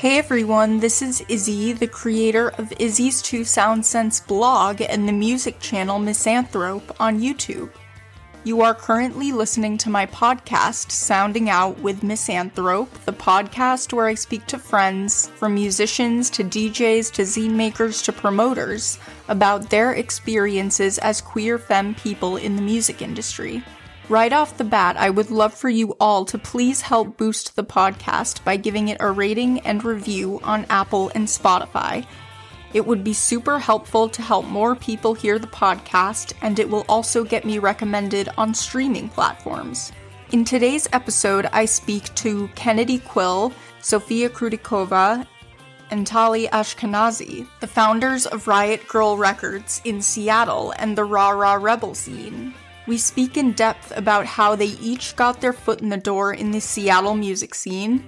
Hey everyone, this is Izzy, the creator of Izzy's Two Sound Cents blog and the music channel Misanthrope on YouTube. You are currently listening to my podcast, Sounding Out with Misanthrope, the podcast where I speak to friends, from musicians to DJs to zine makers to promoters, about their experiences as queer femme people in the music industry. Right off the bat, I would love for you all to please help boost the podcast by giving it a rating and review on Apple and Spotify. It would be super helpful to help more people hear the podcast, and it will also get me recommended on streaming platforms. In today's episode, I speak to Kennedy Quille, Sofia Krutikova, and Tali Ashkenazy, the founders of Riot Grrrl Records in Seattle and the Ra Ra Rebel zine. We speak in depth about how they each got their foot in the door in the Seattle music scene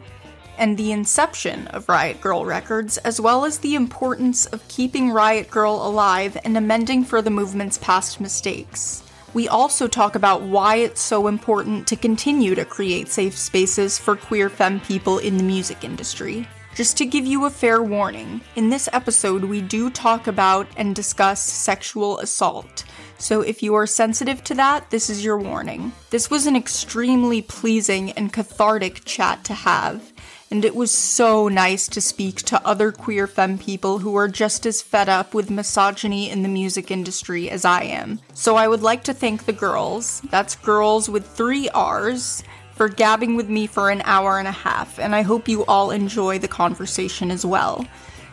and the inception of Riot Grrrl Records, as well as the importance of keeping Riot Grrrl alive and amending for the movement's past mistakes. We also talk about why it's so important to continue to create safe spaces for queer femme people in the music industry. Just to give you a fair warning, in this episode we do talk about and discuss sexual assault. So if you are sensitive to that, this is your warning. This was an extremely pleasing and cathartic chat to have, and it was so nice to speak to other queer femme people who are just as fed up with misogyny in the music industry as I am. So I would like to thank the girls, that's girls with three R's, for gabbing with me for an hour and a half, and I hope you all enjoy the conversation as well.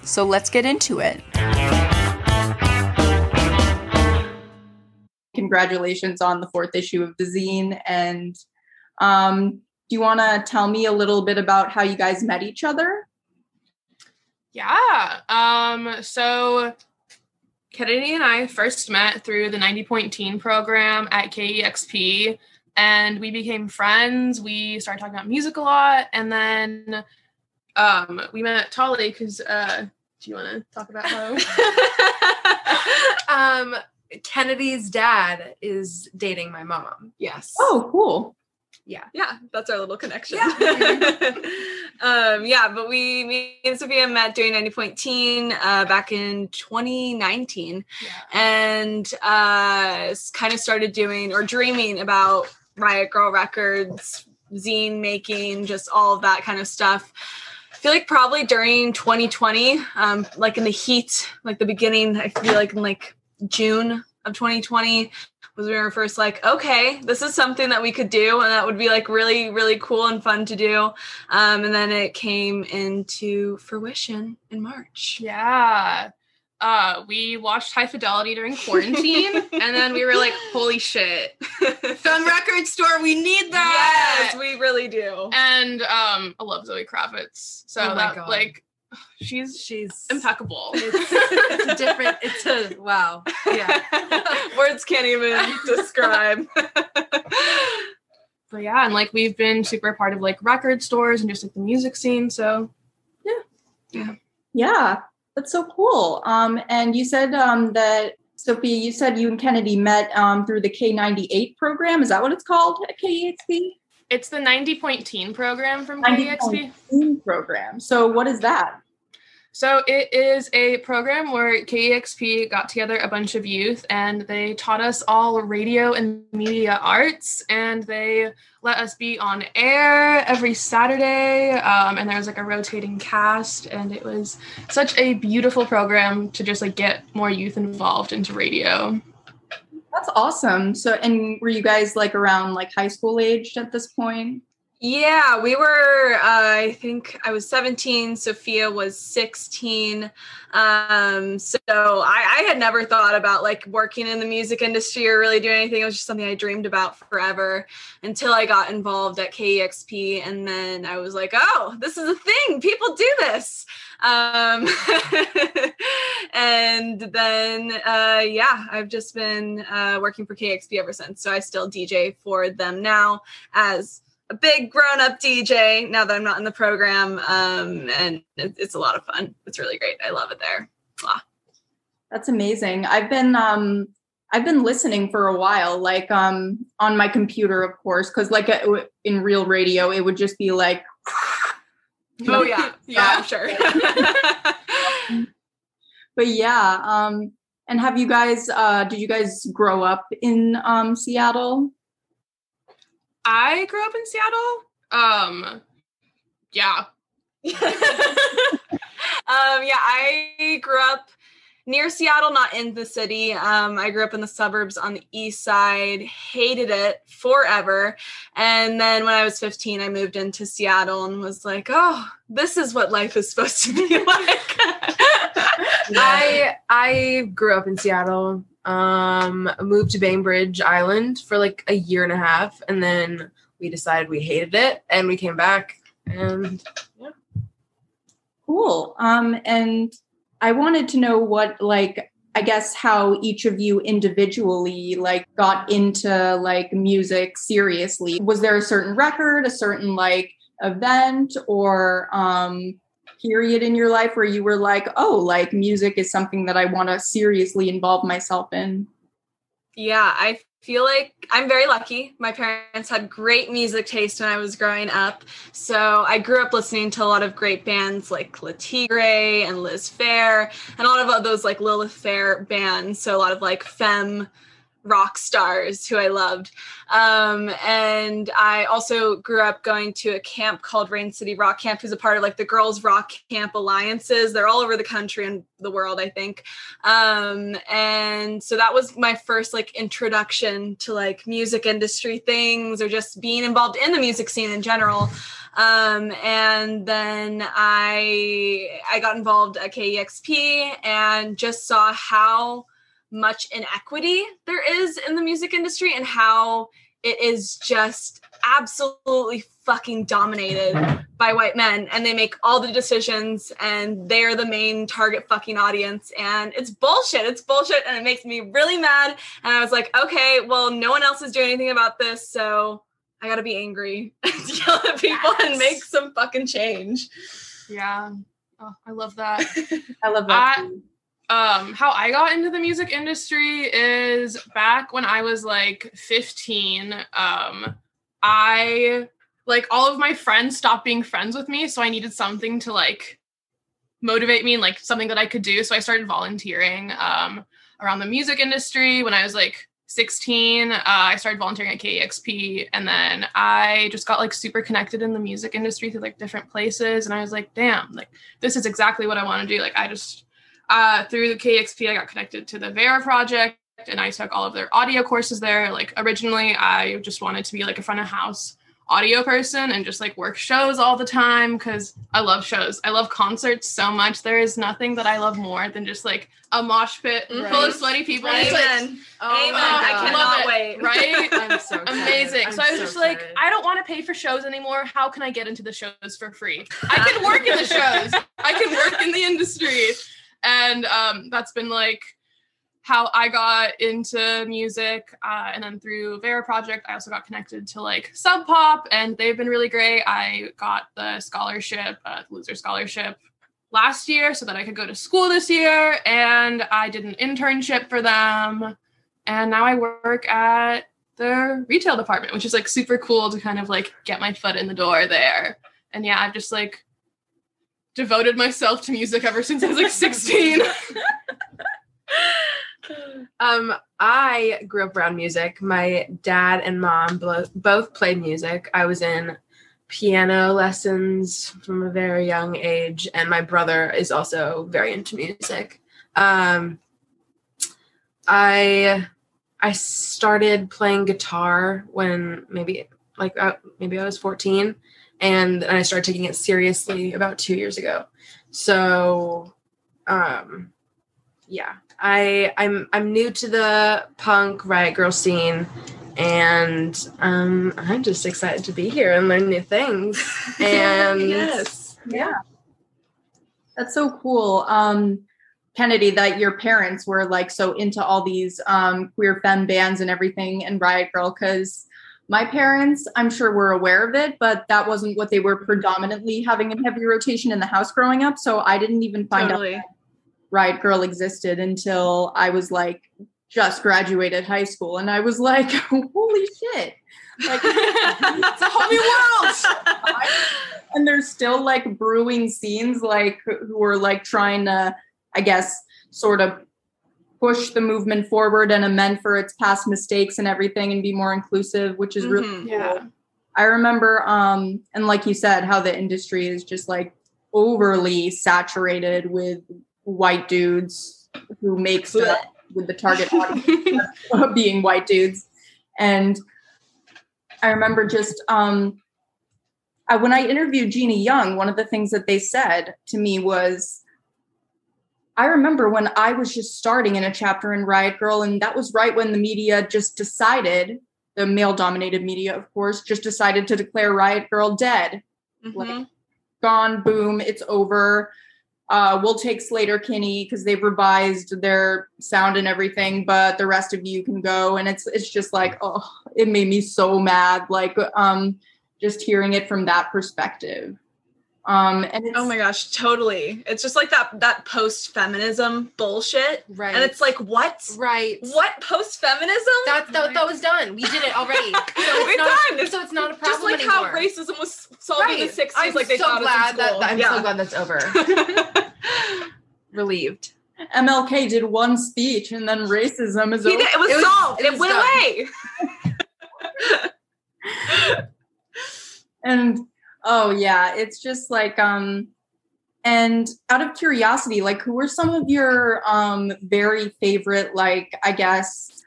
So let's get into it. Congratulations on the fourth issue of the zine. And um, do you want to tell me a little bit about how you guys met each other? Yeah. Um, so Kennedy and I first met through the 90 Point Teen program at KEXP, and we became friends. We started talking about music a lot, and then um, we met Tali because. Uh, do you want to talk about how? um, Kennedy's dad is dating my mom. Yes. Oh, cool. Yeah. Yeah, that's our little connection. Yeah. um, yeah, but we, me and Sofia met doing 90 Point Teen uh, back in 2019 Yeah. and uh, kind of started doing or dreaming about Riot Grrrl Records, zine making, just all of that kind of stuff. I feel like probably during 2020, um, like in the heat, like the beginning, I feel like in like June of 2020 was when we were first like, okay, this is something that we could do and that would be like really, really cool and fun to do. Um, and then it came into fruition in March. Yeah. Uh, we watched High Fidelity during quarantine, and then we were like, "Holy shit, film record store, we need that!" Yes, we really do. and um, I love Zoe Kravitz, so Oh my that God. like, she's She's impeccable. It's, it's a different. It's a wow. Yeah. Words can't even describe. but yeah, and like we've been super part of like record stores and just like the music scene. So yeah, yeah, Yeah, that's so cool. Um, and you said um, that Sofia, you said you and Kennedy met um, through the K98 program. Is that what it's called at KEXP? it's the 90 point teen program from 90 KEXP. program. So what is that? So it is a program where KEXP got together a bunch of youth and they taught us all radio and media arts and they let us be on air every Saturday um, and there was like a rotating cast and it was such a beautiful program to just like get more youth involved into radio. That's awesome. So, and were you guys like around like high school aged at this point? Yeah, we were. Uh, I think I was 17. Sofia was 16. Um, so I, I had never thought about like working in the music industry or really doing anything. It was just something I dreamed about forever until I got involved at KEXP, and then I was like, "Oh, this is a thing. People do this." Um, and then uh, yeah, I've just been uh, working for KEXP ever since. So I still DJ for them now as a big grown up DJ now that I'm not in the program. Um, and it, it's a lot of fun. It's really great. I love it there. Mwah. That's amazing. I've been um I've been listening for a while, like um on my computer, of course, because like in real radio, it would just be like Oh yeah, yeah, I'm sure. but yeah, um, and have you guys? Uh, did you guys grow up in um, Seattle? I grew up in Seattle. Um, yeah. um, yeah, I grew up near Seattle, not in the city. Um, I grew up in the suburbs on the east side, hated it forever. And then when I was 15, I moved into Seattle and was like, oh, this is what life is supposed to be like. I I grew up in Seattle. Um, moved to Bainbridge Island for like a year and a half, and then we decided we hated it, and we came back. And yeah, cool. Um, and I wanted to know what like I guess how each of you individually like got into like music seriously. Was there a certain record, a certain like event or um period in your life where you were like, "Oh, like music is something that I want to seriously involve myself in?" Yeah, I feel like I'm very lucky. My parents had great music taste when I was growing up. So I grew up listening to a lot of great bands like Le Tigre and Liz Phair and a lot of those like Lilith Fair bands. So a lot of like femme rock stars who I loved. Um, and I also grew up going to a camp called Rain City Rock Camp, who's a part of like the Girls Rock Camp Alliances. They're all over the country and the world, I think. Um, and so that was my first like introduction to like music industry things or just being involved in the music scene in general. Um, and then I I got involved at KEXP and just saw how much inequity there is in the music industry and how it is just absolutely fucking dominated by white men and they make all the decisions and they're the main target fucking audience and it's bullshit it's bullshit and it makes me really mad and i was like okay well no one else is doing anything about this so i gotta be angry and yell at people yes. and make some fucking change. Yeah. Oh, i love that. I love that I, um how i got into the music industry is back when i was like 15 um i like all of my friends stopped being friends with me so i needed something to like motivate me and like something that i could do so i started volunteering um around the music industry. When i was like 16 uh, i started volunteering at kexp and then i just got like super connected in the music industry through like different places and i was like damn like this is exactly what i want to do. Like i just uh, through the KEXP, I got connected to the Vera project and I took all of their audio courses there. Like originally, I just wanted to be like a front of house audio person and just like work shows all the time because I love shows. I love concerts so much. There is nothing that I love more than just like a mosh pit right. full of sweaty people. Amen. Like, oh Amen. I cannot wait. Right? I'm so excited. Amazing. I'm so I was so just excited. like, I don't want to pay for shows anymore. How can I get into the shows for free? I can work in the shows. I can work in the industry and um, that's been like how I got into music. Uh, and then through Vera Project, I also got connected to like Sub Pop, and they've been really great. I got the scholarship, uh, loser scholarship last year so that I could go to school this year. And I did an internship for them. And now I work at the retail department, which is like super cool to kind of like get my foot in the door there. And yeah, I've just like devoted myself to music ever since I was like 16. um, I grew up around music. My dad and mom both played music. I was in piano lessons from a very young age, and my brother is also very into music. Um, I I started playing guitar when maybe like uh, maybe I was 14 and I started taking it seriously about two years ago. So, um, yeah, I I'm I'm new to the punk riot grrrl scene, and um, I'm just excited to be here and learn new things. And yes, yeah, that's so cool. Um, Kennedy, that your parents were like so into all these um, queer femme bands and everything and Riot Grrrl, because my parents, I'm sure, were aware of it, but that wasn't what they were predominantly having in heavy rotation in the house growing up. So I didn't even find totally. out Riot Grrrl existed until I was like just graduated high school. And I was like, holy shit. Like it's a whole new world. and there's still like brewing scenes like who are like trying to i guess sort of push the movement forward and amend for its past mistakes and everything and be more inclusive which is really Mhm. cool. Yeah. i remember um and like you said how the industry is just like overly saturated with white dudes who make stuff with the target audience being white dudes. And I remember just um, I, when I interviewed Jeannie Young, one of the things that they said to me was, I remember when I was just starting in a chapter in Riot Grrrl, and that was right when the media just decided, the male dominated media, of course, just decided to declare Riot Grrrl dead Mhm. gone, boom, it's over. Uh, we'll take Sleater-Kinney because they've revised their sound and everything, but the rest of you can go. And it's it's just like, oh, it made me so mad. Like, um, just hearing it from that perspective. Um, and it's, Oh my gosh, totally. It's just like that that post feminism bullshit. Right. And it's like, what? right. What post feminism? That, that, that was done. We did it already. So We're it's not, done. So it's not a problem just like anymore. how racism was solved in the 60s, I'm like they so taught glad us in school. that, I'm yeah. so glad that's over. Relieved. MLK did one speech and then racism is He over. did, it was It was- solved. it It, was went done. away. and oh yeah it's just like um and out of curiosity like who were some of your um very favorite like i guess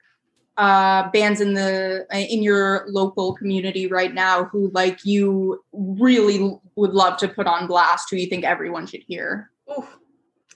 uh bands in the in your local community right now who like you really would love to put on blast who you think everyone should hear Ooh.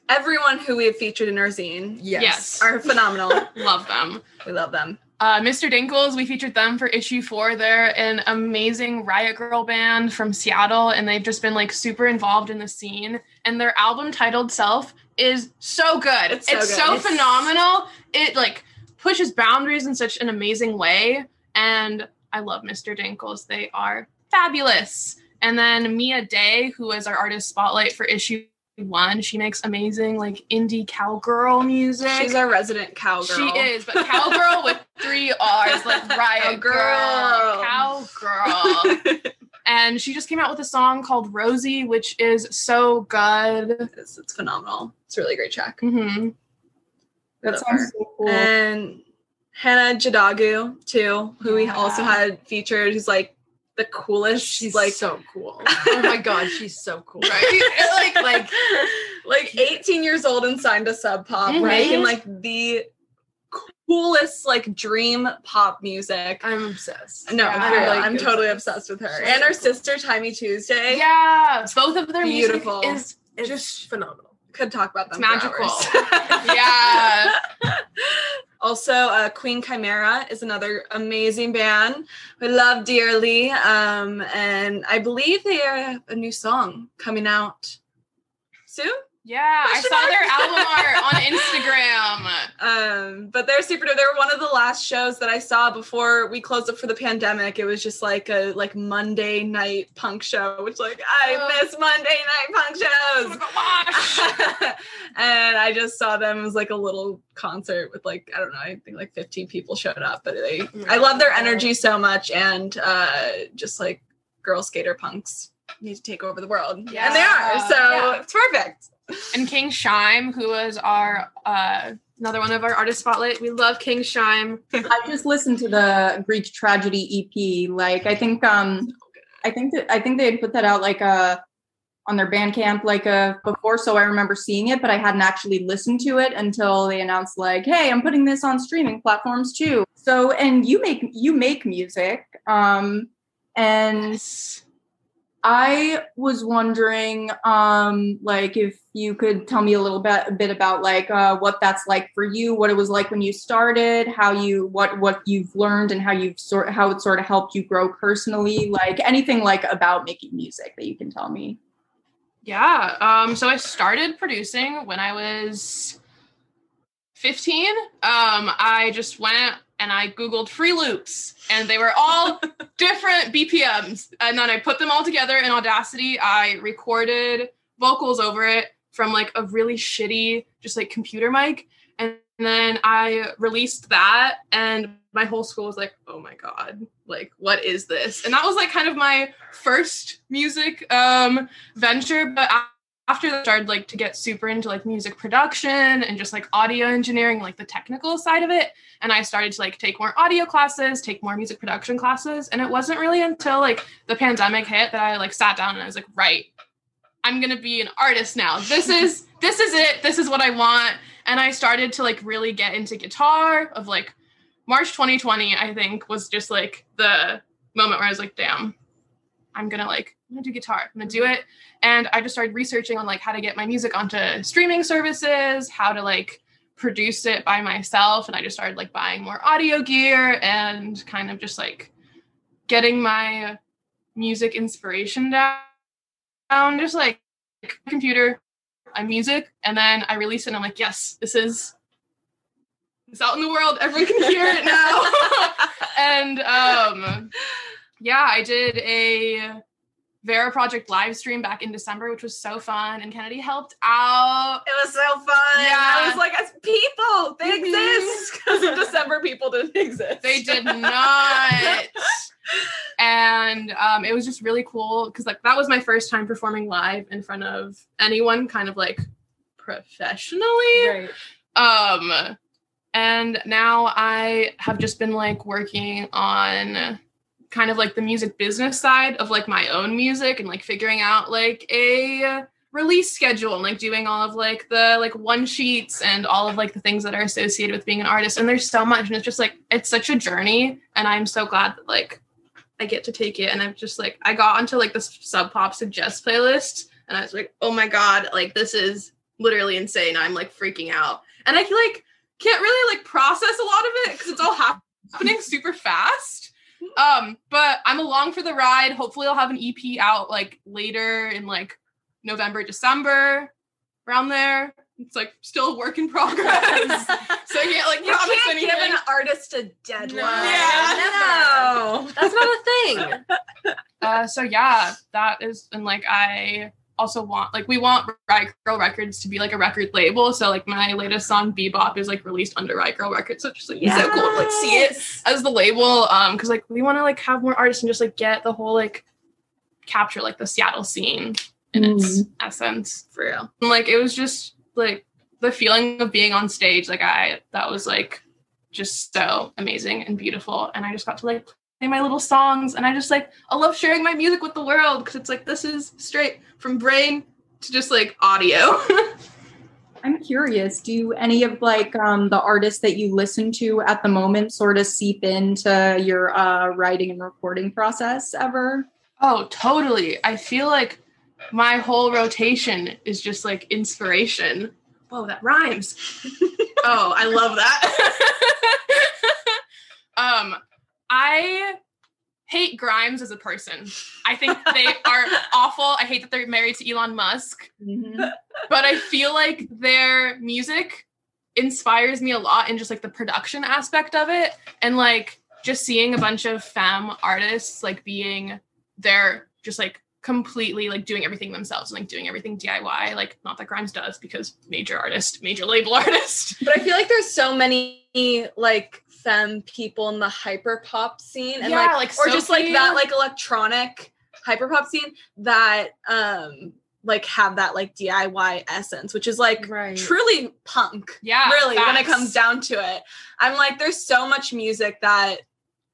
Everyone who we have featured in our zine Yes. Yes. are phenomenal. Love them. we love them. Uh, Mr. Dinkles, we featured them for issue four. They're an amazing Riot Grrrl band from Seattle, and they've just been like super involved in the scene. And their album titled Self is so good. It's It's so so. It's- phenomenal. It like pushes boundaries in such an amazing way. And I love Mr. Dinkles. They are fabulous. And then Mia Day, who is our artist spotlight for issue one, she makes amazing like indie cowgirl music. She's our resident cowgirl. She is, but cowgirl with three R's, like riot grrrl, Cowgirl. and she just came out with a song called Rosie, which is so good. it's, it's phenomenal. It's a really great track. hmm that sounds so cool And Hannah Jadagu too, who we also had featured, who's like the coolest. She's like so cool. Oh my god, she's so cool. right? like Like like 18 years old and signed to Sub Pop, Mhm. making like the coolest like dream pop music. I'm obsessed. No, Yeah. real, Like, I'm totally obsessed with her. And her cool. sister, Timey Tuesday. Yeah, both of their Beautiful. music is just phenomenal. Could talk about them. It's for magical. hours. yeah. Also, uh, Queen Chimera is another amazing band we love dearly. Um, and I believe they have a new song coming out soon. Yeah, I saw their album art on Instagram. Um, but they're super. They were one of the last shows that I saw before we closed up for the pandemic. It was just like a like Monday night punk show, which like I Oh. miss Monday night punk shows. gonna go watch. and I just saw them as like a little concert with like I don't know, I think like 15 people showed up, but they I love their energy so much and uh just like girl skater punks need to take over the world. And they are. So Yeah. it's perfect. And King Shime, who was our uh, another one of our artist spotlight. We love King Shime. I just listened to the Greek tragedy EP. Like I think um I think that I think they had put that out like uh on their Bandcamp like uh before, so I remember seeing it, but I hadn't actually listened to it until they announced like, hey, I'm putting this on streaming platforms too. So and you make you make music. Um and I was wondering, um, like, if you could tell me a little bit, a bit about like uh, what that's like for you, what it was like when you started, how you, what what you've learned, and how you've sort, how it sort of helped you grow personally, like anything like about making music that you can tell me. Yeah. Um, so I started producing when I was 15. Um, I just went and I Googled free loops and they were all different BPMs. And then I put them all together in Audacity. I recorded vocals over it from like a really shitty, just like computer mic. And then I released that. And my whole school was like, oh my God, like, what is this? And that was like kind of my first music um, venture. But after that, I started like to get super into like music production and just like audio engineering, like the technical side of it. And I started to like take more audio classes, take more music production classes. And it wasn't really until like the pandemic hit that I like sat down and I was like, right, I'm gonna be an artist now. This is this is it. This is what I want. And I started to like really get into guitar of like March 2020, I think, was just like the moment where I was like, damn, I'm gonna like, I'm gonna do guitar. I'm gonna do it. And I just started researching on like how to get my music onto streaming services, how to like produce it by myself. And I just started like buying more audio gear and kind of just like getting my music inspiration down, just like computer, a music, and then I release it and I'm like, yes, this is it's out in the world. Everyone can hear it now. and um yeah, I did a Vera Project live stream back in December, which was so fun. And Kennedy helped out. It was so fun. Yeah. I was like, as people, they Mhm. exist. Because in December, people didn't exist. They did not. and um, it was just really cool because like that was my first time performing live in front of anyone kind of like professionally Right. um and now i have just been like working on kind of like the music business side of like my own music and like figuring out like a release schedule and like doing all of like the like one sheets and all of like the things that are associated with being an artist. And there's so much and it's just like it's such a journey and i'm so glad that like i get to take it. And i'm just like i got onto like this sub pop suggest playlist and i was like oh my god like this is literally insane. I'm like freaking out. And i like can't really like process a lot of it because it's all happening super fast um but i'm along for the ride hopefully i'll have an ep out like later in like november december around there it's like still a work in progress so i can't like You promise can't anything give an artist a deadline. Yeah. no. That's not a thing. uh so yeah that is and like i also want like we want Riot Grrrl Records to be like a record label. So like my latest song Bebop is like released under Riot Grrrl Records. So it's just like so cool to like see it as the label. Um because like we want to like have more artists and just like get the whole like capture like the Seattle scene in its essence for real. And like it was just like the feeling of being on stage, like I that was like just so amazing and beautiful. And I just got to like my little songs and I just like I love sharing my music with the world because it's like this is straight from brain to just like audio. I'm curious, do any of like um, the artists that you listen to at the moment sort of seep into your uh, writing and recording process ever? Oh, totally. I feel like my whole rotation is just like inspiration. Whoa, that rhymes. oh, I love that. um, I hate Grimes as a person. I think they are awful. I hate that they're married to Elon Musk, mm-hmm. but I feel like their music inspires me a lot in just like the production aspect of it and like just seeing a bunch of femme artists like being they're just like completely like doing everything themselves and like doing everything DIY. Like not that Grimes does because major artist, major label artist. But I feel like there's so many like femme people in the hyper pop scene and Yeah, like, like or just like that like electronic hyper pop scene that um like have that like DIY essence, which is like Right. truly punk. Yeah, really when it comes down to it. I'm like there's so much music that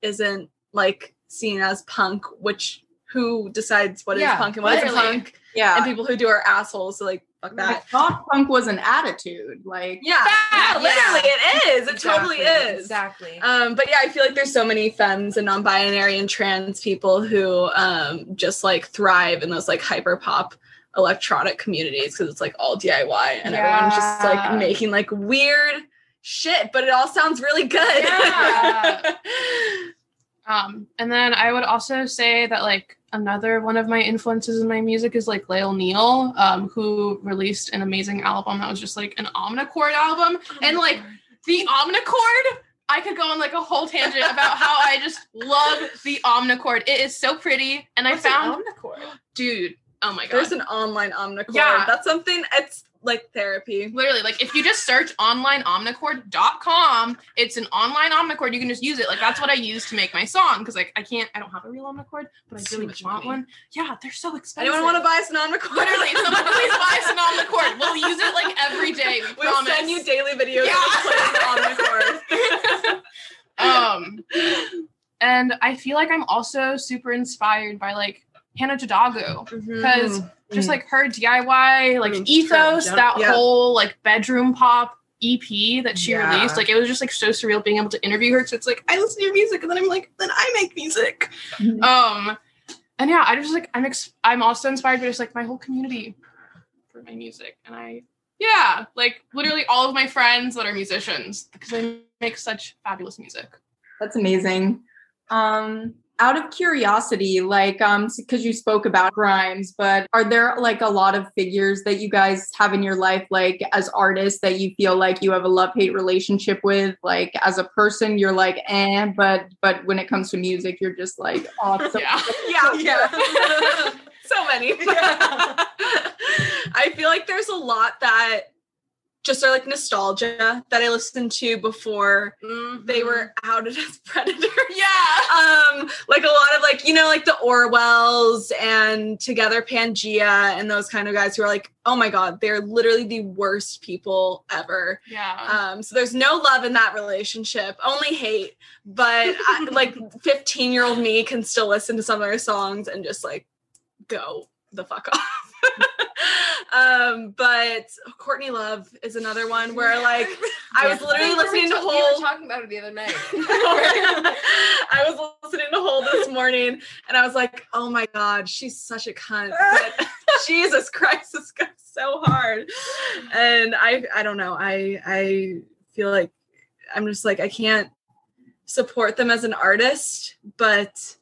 isn't like seen as punk, which who decides what is Yeah, punk and what isn't literally. punk? Yeah. And people who do are assholes, so like fuck I that. thought punk was an attitude. Like, Yeah, Fact, yeah, literally it is. It Exactly, totally is. Exactly. Um, but yeah, I feel like there's so many femmes and non-binary and trans people who um, just like thrive in those like hyper pop electronic communities because it's like all DIY and everyone's just like making like weird shit, but it all sounds really good. Yeah. Um, and then I would also say that like another one of my influences in my music is like Lael Neale, um, who released an amazing album that was just like an omnichord album. and like the omnichord, I could go on like a whole tangent about how I just love the omnichord. It is so pretty. And I found omnichord, dude, oh my god. there's an online omnichord. Yeah. That's something it's like therapy. Literally, like if you just search onlineomnicord.com, it's an online omnichord. You can just use it. Like that's what I use to make my song because like I can't, I don't have a real omnichord, but I So really much want one. Yeah, they're so expensive. Anyone want to buy us an omnichord? Literally, someone please buy us an omnichord. We'll use it like every day. We We'll promise. send you daily videos Yeah. of us playing omnichord. um, and I feel like I'm also super inspired by like Hannah Jadagu because just like her DIY like Mm-hmm. ethos, that. Yeah. whole like bedroom pop EP that she Yeah. released, like it was just like so surreal being able to interview her. So it's like I listen to your music and then I'm like, then I make music. Mm-hmm. Um, and yeah, I just like I'm ex- I'm also inspired by just like my whole community for my music, and I yeah, like literally all of my friends that are musicians because they make such fabulous music. That's amazing. Um, out of curiosity, like, um, because you spoke about Grimes, but are there like a lot of figures that you guys have in your life, like as artists, that you feel like you have a love hate relationship with? Like, as a person, you're like, eh, but but when it comes to music, you're just like, awesome. Yeah. yeah, yeah. so many. Yeah. I feel like there's a lot that just are like nostalgia that I listened to before they were outed as predator. Yeah. Um, like a lot of like, you know, like the Orwells and Together Pangea and those kind of guys who are like, oh my God, they're literally the worst people ever. Yeah. Um, so there's no love in that relationship, only hate. But I, like 15 year old me can still listen to some of their songs and just like go the fuck off. um, but Courtney Love is another one where like I was literally listening to We Hole. were talking about it the other night. I was listening to Hole this morning and I was like, oh my God, she's such a cunt. But Jesus Christ, this goes so hard. And I I don't know. I I feel like I'm just like I can't support them as an artist, but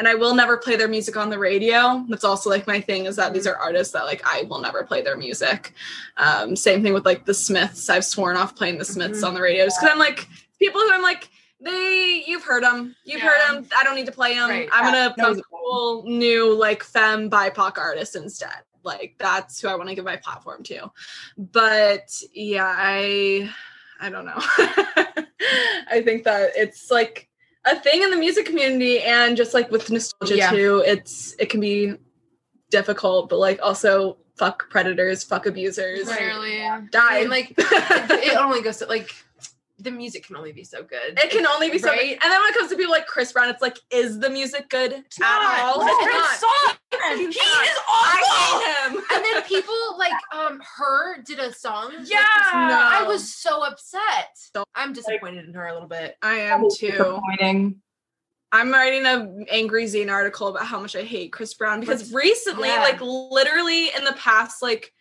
and I will never play their music on the radio. That's also like my thing is that these are artists that like I will never play their music. Um, same thing with like the Smiths. I've sworn off playing the Smiths Mhm. on the radio just because I'm like people who I'm like they you've heard them, you've Yeah. heard them. I don't need to play them. Right. I'm Yeah, gonna it. cool new like femme BIPOC artist instead. Like that's who I want to give my platform to. But yeah, I I don't know. I think that it's like a thing in the music community and just like with nostalgia Yeah. too, it's it can be difficult, but like also fuck predators, fuck abusers, Right. Literally. I die. mean, like it only goes to like the music can only be so good. It can only be so Right? And then when it comes to people like Chris Brown, it's like, is the music good at not. all? Chris It's Brown not. sucks. He He is I awful. hate him. and then people like um her did a song. like, this- Yeah. No. I was so upset. Don't- I'm disappointed in her a little bit. I am too. disappointing. I'm writing an angry zine article about how much I hate Chris Brown because Let's- recently, yeah. like literally in the past like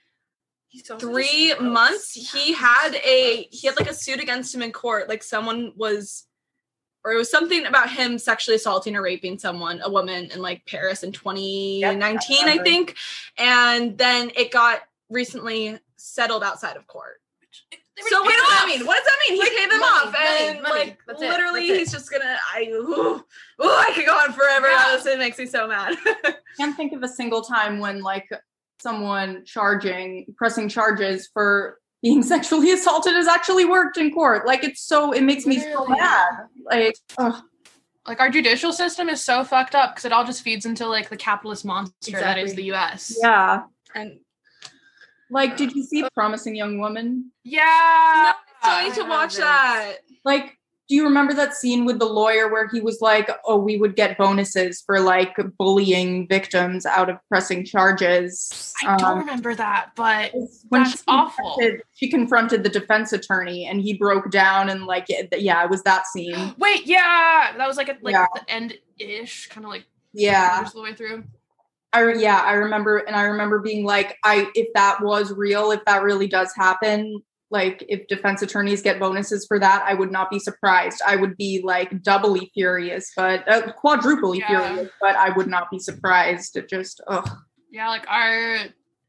He's also three gross. months, he had a he had like a suit against him in court. Like someone was or it was something about him sexually assaulting or raping someone, a woman in like Paris in 2019, I remember. think. And then it got recently settled outside of court. So what does that mean? What does that mean? He Like, paid them money, off, money, and money. like That's literally, he's just gonna. I ooh, ooh, I could go on forever. Yeah. This it makes me so mad. can't think of a single time when like someone charging pressing charges for being sexually assaulted has actually worked in court like it's so it makes me so Literally. mad like ugh. Like our judicial system is so fucked up because it all just feeds into like the capitalist monster that is the US. yeah and like did you see uh, promising young woman Yeah. no, I still need to watch haven't. that. like do you remember that scene with the lawyer where he was like oh we would get bonuses for like bullying victims out of pressing charges I don't Um, remember that, but when that's she awful. confronted- she confronted the defense attorney and he broke down and like yeah it was that scene Wait, yeah, that was like at like Yeah. the end ish, kind of like yeah the way through. I yeah, I remember, and I remember being like, I if that was real, if that really does happen, like if defense attorneys get bonuses for that, I would not be surprised. I would be like doubly furious, but uh, quadruply Yeah. furious, but I would not be surprised. It just, ugh. Yeah, like our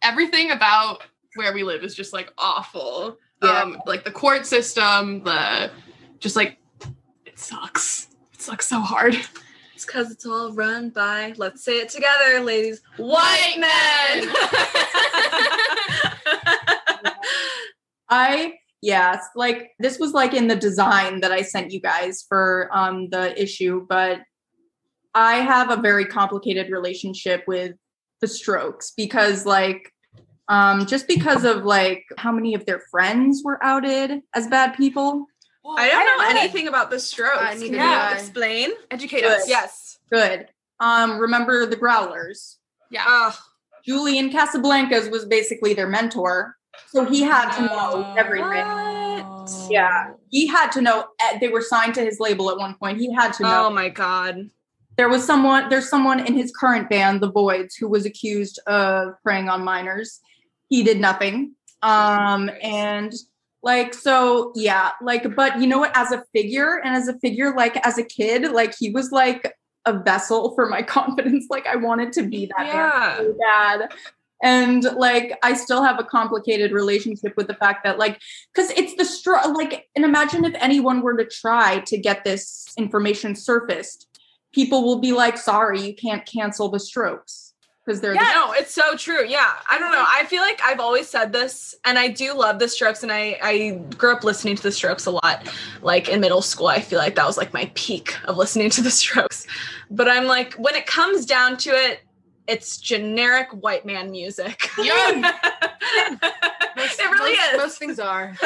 everything about where we live is just like awful. Yeah. Um, like the court system, the just like it sucks. It sucks so hard. It's because it's all run by. Let's say it together, ladies. White men. I yes, like this was like in the design that I sent you guys for um the issue, but I have a very complicated relationship with the Strokes because like um just because of like how many of their friends were outed as bad people. I don't know I- anything about the strokes. I Can neither you explain? Educate Good. us. Yes. Good. Um remember the Growlers? Yeah. Oh, Julian Casablancas was basically their mentor. So he had to know everything. what? Yeah. He had to know they were signed to his label at one point. He had to know Oh my god. there was someone there's someone in his current band the Voidz who was accused of preying on minors he did nothing um and like so yeah like but you know what as a figure and as a figure like as a kid like he was like a vessel for my confidence like i wanted to be that Yeah. so bad and like i still have a complicated relationship with the fact that like because it's the straw like and imagine if anyone were to try to get this information surfaced people will be like sorry you can't cancel the strokes because they're Yeah, no, it's so true. Yeah, I don't know. I feel like I've always said this, and I do love the Strokes, and I I grew up listening to the Strokes a lot. Like in middle school, I feel like that was like my peak of listening to the Strokes. But I'm like, when it comes down to it, it's generic white man music. Yeah. it really most, is. Most things are.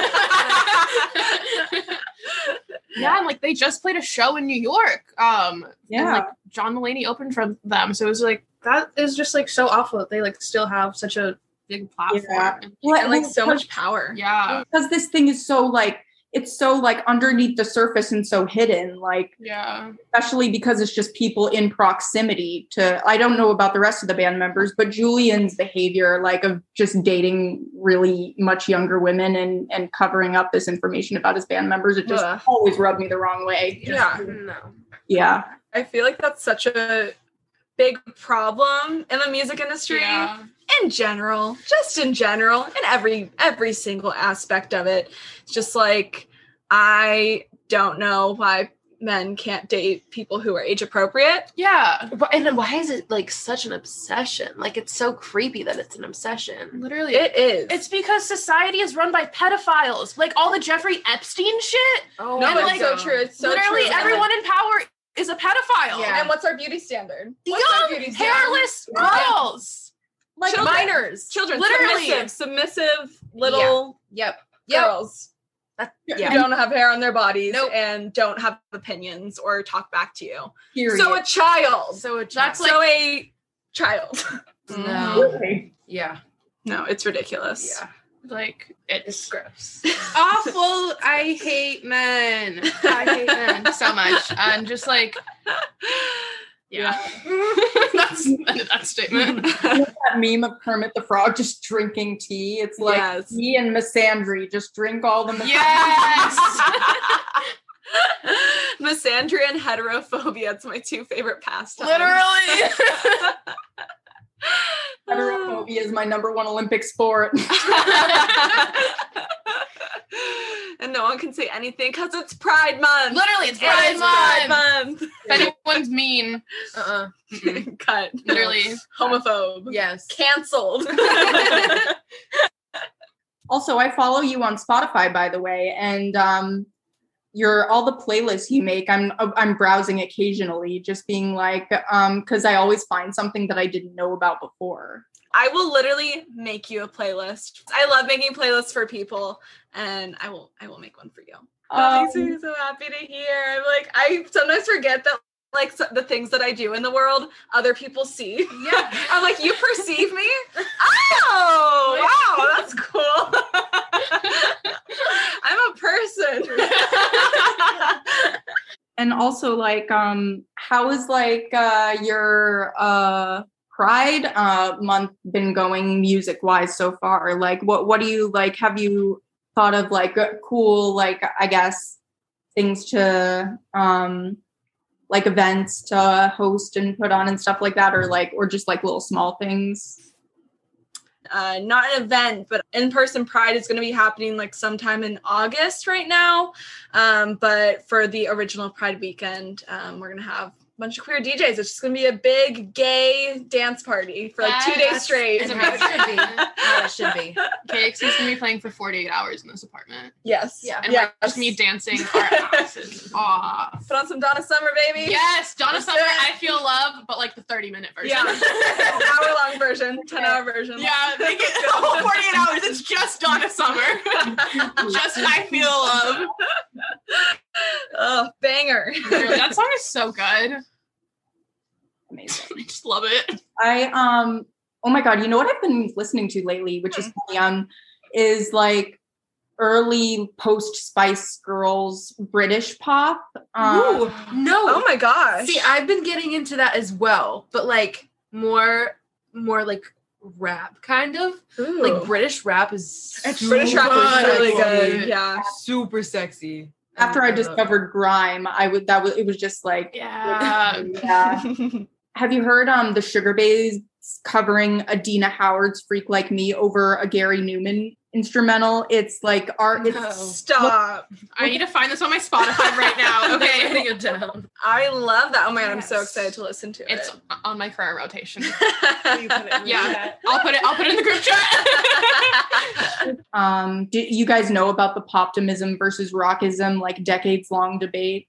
yeah, and like they just played a show in New York. Um, and yeah like John Mulaney opened for them, so it was like that is just like so awful that they like still have such a big platform. Yeah. And- Well, and like so much power. yeah, because this thing is so like it's so like underneath the surface and so hidden like yeah, especially because it's just people in proximity to I don't know about the rest of the band members, but Julian's behavior like of just dating really much younger women and and covering up this information about his band members, it just Ugh. always rubbed me the wrong way. Yeah. no. Yeah. I feel like that's such a big problem in the music industry. yeah. In general just in general in every every single aspect of it it's just like i don't know why men can't date people who are age appropriate Yeah, But- And then why is it like such an obsession? Like it's so creepy that it's an obsession. literally. it is it's because society is run by pedophiles, like all the Jeffrey Epstein shit. Oh, no and, it's like, so true it's so literally, true. everyone in power is a pedophile. Yeah. and what's our beauty standard What's our Young, beauty standard? hairless girls. Like Children. minors. children Literally. submissive submissive little Yep. Yep. girls That- who yeah. don't have hair on their bodies Nope. and don't have opinions or talk back to you period. so a child So a That's so a child no. Okay. Yeah. no it's ridiculous Yeah. Like it's It's gross. awful. I hate men. I hate men so much. And just like, yeah. That's the end of that statement. that meme of Kermit the Frog just drinking tea. It's like Yes. me and Misandry just drink all the Yes. Misandry and heterophobia. It's my two favorite pastimes. Literally. Heterophobia is my number one Olympic sport. and no one can say anything because it's Pride Month. Literally, it's It's Pride Month. Month. If anyone's mean, Uh-uh. mm-mm. Cut. literally. Homophobe. Yes. Cancelled. Also, I follow you on Spotify, by the way, and um, your all the playlists you make. I'm I'm browsing occasionally, just being like, um, because I always find something that I didn't know about before. I will literally make you a playlist. I love making playlists for people, and I will I will make one for you. That makes Um, me so happy to hear. I'm like, I sometimes forget that like so- the things that I do in the world, other people see. Yeah. I'm like, you perceive me? Oh, wow, that's cool. I'm a person. Also, like, um, how is like uh, your uh Pride uh month been going music wise so far? Like, what what do you like? Have you thought of like uh, cool like I guess things to um like events to host and put on and stuff like that or like or just like little small things uh, not an event, but in-person Pride is going to be happening like sometime in August right now. Um, but for the original Pride weekend, um, we're going to have bunch of queer DJs. It's just gonna be a big gay dance party for like two days straight. it's And how it should be. How it should be. KXC's gonna be playing for 48 hours in this apartment. Yes. Yeah. And yes. we're just gonna be dancing our asses off. Put on some Donna Summer, baby. Yes, Donna Let's Summer, it. I feel love, but like the 30 minute version. Yeah. hour long version, 10 hour version. Yeah, make it the whole 48 hours. It's just Donna Summer. just I feel love. oh, banger. Literally, that song is so good. Amazing. I just love it. I um oh my god, you know what I've been listening to lately, which is funny, um, is like early post Spice Girls British pop. Um, Ooh, no. Oh my gosh. See, I've been getting into that as well, but like more, more like rap kind of. Ooh. Like British rap is British rap is super really sexy. good. Yeah. super sexy. after I love discovered grime, I would that was it was just like Yeah. yeah. Have you heard um the Sugababes covering Adina Howard's "Freak Like Me" over a Gary Numan instrumental? It's like art. It's No. Stop. I need to find this on my Spotify right now. Okay. Writing it down. I love that. Oh my god, I'm so excited to listen to It's it. It's on my current rotation. yeah. Yeah. I'll put it I'll put it in the group chat. um. Do you guys know about the poptimism versus rockism like decades long debate?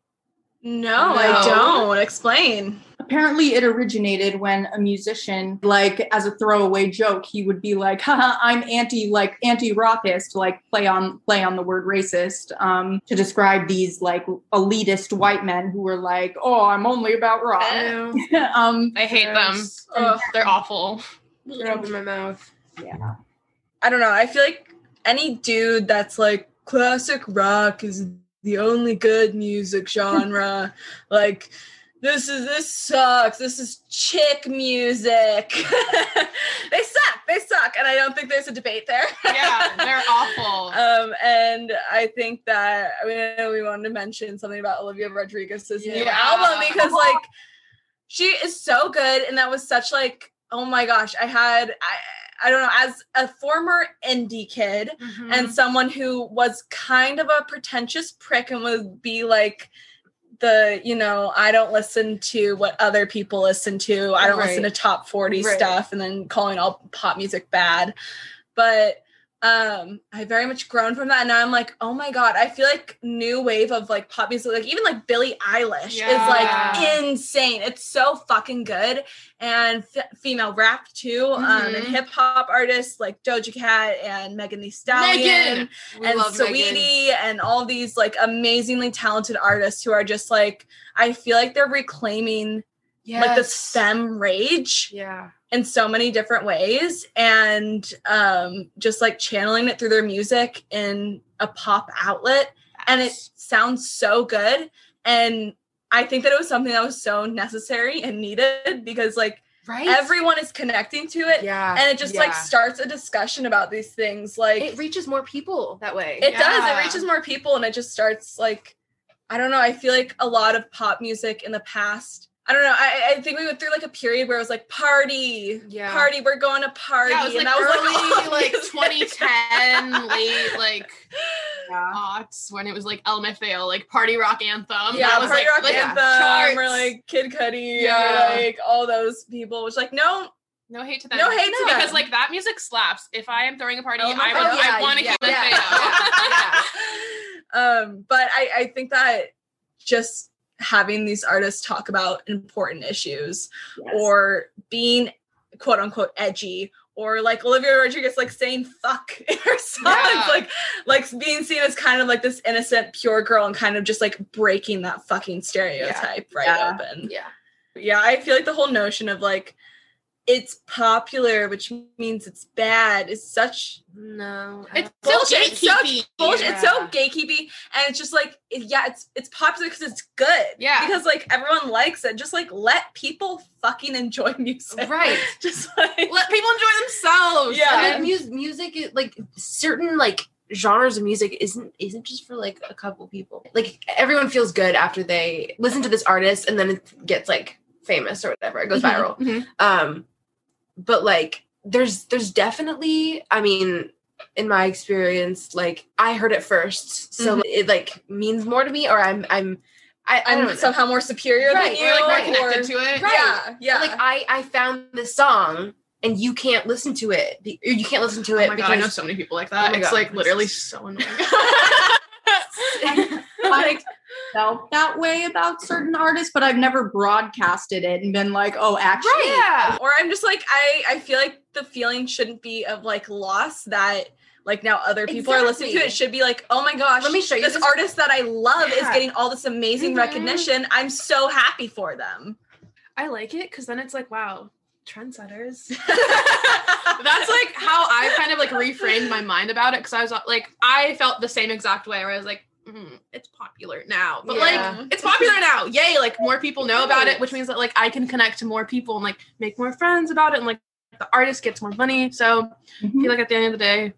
No, I don't. Explain. Apparently, it originated when a musician, like as a throwaway joke, he would be like, Haha, "I'm anti, like anti-rockist," like play on play on the word racist, um, to describe these like elitist white men who were like, "Oh, I'm only about rock." um, I hate them. Ugh. They're awful. Throw up in my mouth. yeah. I don't know. I feel like any dude that's like classic rock is the only good music genre. like this is this sucks. This is chick music. they suck. They suck. And I don't think there's a debate there. Yeah, they're awful. Um, and I think that I mean we wanted to mention something about Olivia Rodrigo's new album because like she is so good, and that was such like oh my gosh, I had I I don't know as a former indie kid Mm-hmm. and someone who was kind of a pretentious prick and would be like the you know i don't listen to what other people listen to. I don't listen to top 40 Right. stuff and then calling all pop music bad. But um i very much grown from that and now i'm like oh my god i feel like new wave of like pop music like even like billie eilish Yeah. is like insane it's so fucking good and f- female rap too um and Mhm. hip-hop artists like doja cat and megan Thee stallion. And love Megan. Saweetie and all these like amazingly talented artists who are just like I feel like they're reclaiming like the STEM rage Yeah. in so many different ways and um just like channeling it through their music in a pop outlet and it sounds so good and I think that it was something that was so necessary and needed because like Right. everyone is connecting to it Yeah. and it just like starts a discussion about these things like it reaches more people that way. it does. It reaches more people and it just starts like I don't know. I feel like a lot of pop music in the past. I don't know. I, I think we went through like a period where it was like party, Yeah. party. We're going to party, Yeah, it was like and that was early, like, like 2010, late like Yeah. aughts when it was like LMFAO, like party rock anthem. yeah, That was party like, rock like anthem, charts. or like Kid Cudi, Yeah. or like all those people. Which like no, no hate to them. no hate to them because like that music slaps. If I am throwing a party, LMFAO. I, Oh, yeah, I want to yeah, keep yeah, it yeah. um, but I I think that just having these artists talk about important issues Yes. or being quote unquote edgy or like Olivia Rodrigo like saying fuck in her songs Yeah. like like being seen as kind of like this innocent pure girl and kind of just like breaking that fucking stereotype right Yeah. open. Yeah. Yeah, I feel like the whole notion of like it's popular which means it's bad is such No. It's bullshit. so It's so gatekeepy. bullshit. It's so Yeah. gatekeepy and it's just like it- yeah, it's it's popular because it's good. Yeah. Because like everyone likes it. Just like let people fucking enjoy music. Right. Just like Let people enjoy themselves. Yeah. And mu- music is like certain like genres of music isn't isn't just for like a couple people. Like everyone feels good after they listen to this artist and then it gets like famous or whatever. It goes viral. Mhm. Um but like there's there's definitely I mean in my experience like I heard it first. So Mhm. it like means more to me or I'm I'm I, I don't know. I'm somehow more superior Right, than you. You're like more or- connected to it. Right. Yeah, yeah. Like I, I found this song and you can't listen to it. You can't listen to it. Oh it my god, I know so many people like Oh that. my it's God. like literally so annoying. I felt that way about certain artists, but I've never broadcasted it and been like, oh, actually, yeah. or I'm just like I I feel like the feeling shouldn't be of like loss that like now other people are listening to it. It should be like, oh my gosh, Let me show you this, this- artist that I love is getting all this amazing Mhm. recognition. I'm so happy for them. I like it because then it's like, wow, trendsetters. That's like how I kind of like reframed my mind about it because I was like, I felt the same exact way where I was like, mm, it's popular now, but Yeah. like, it's popular now. Yay! Like more people know about it, which means that like I can connect to more people and like make more friends about it, and like the artist gets more money. So I feel like at the end of the day,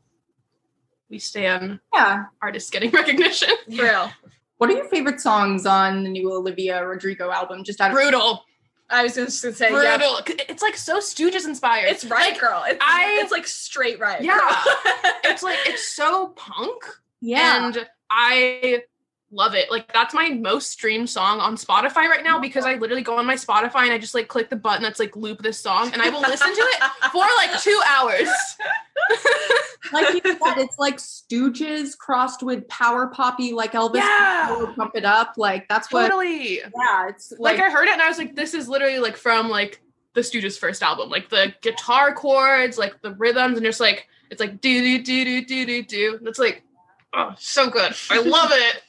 we stand yeah. artists getting recognition. For real. What are your favorite songs on the new Olivia Rodrigo album? Just out of Brutal, I was just gonna say, yeah, brutal. It's like so Stooges inspired. it's right, girl. It's, I- it's like straight right. Yeah. it's like it's so punk. yeah. and I love it. Like that's my most streamed song on Spotify right now because I literally go on my Spotify and I just like click the button that's like loop this song and I will listen to it for like two hours. like you said, it's like Stooges crossed with power poppy, like Elvis. Yeah. Pump it up, like that's what. Totally. Yeah, it's Like, like, I heard it and I was like, this is literally like from like the Stooges first album. Like the guitar chords, like the rhythms, and just like it's like do do do do do do do. It's like oh so good. I love it.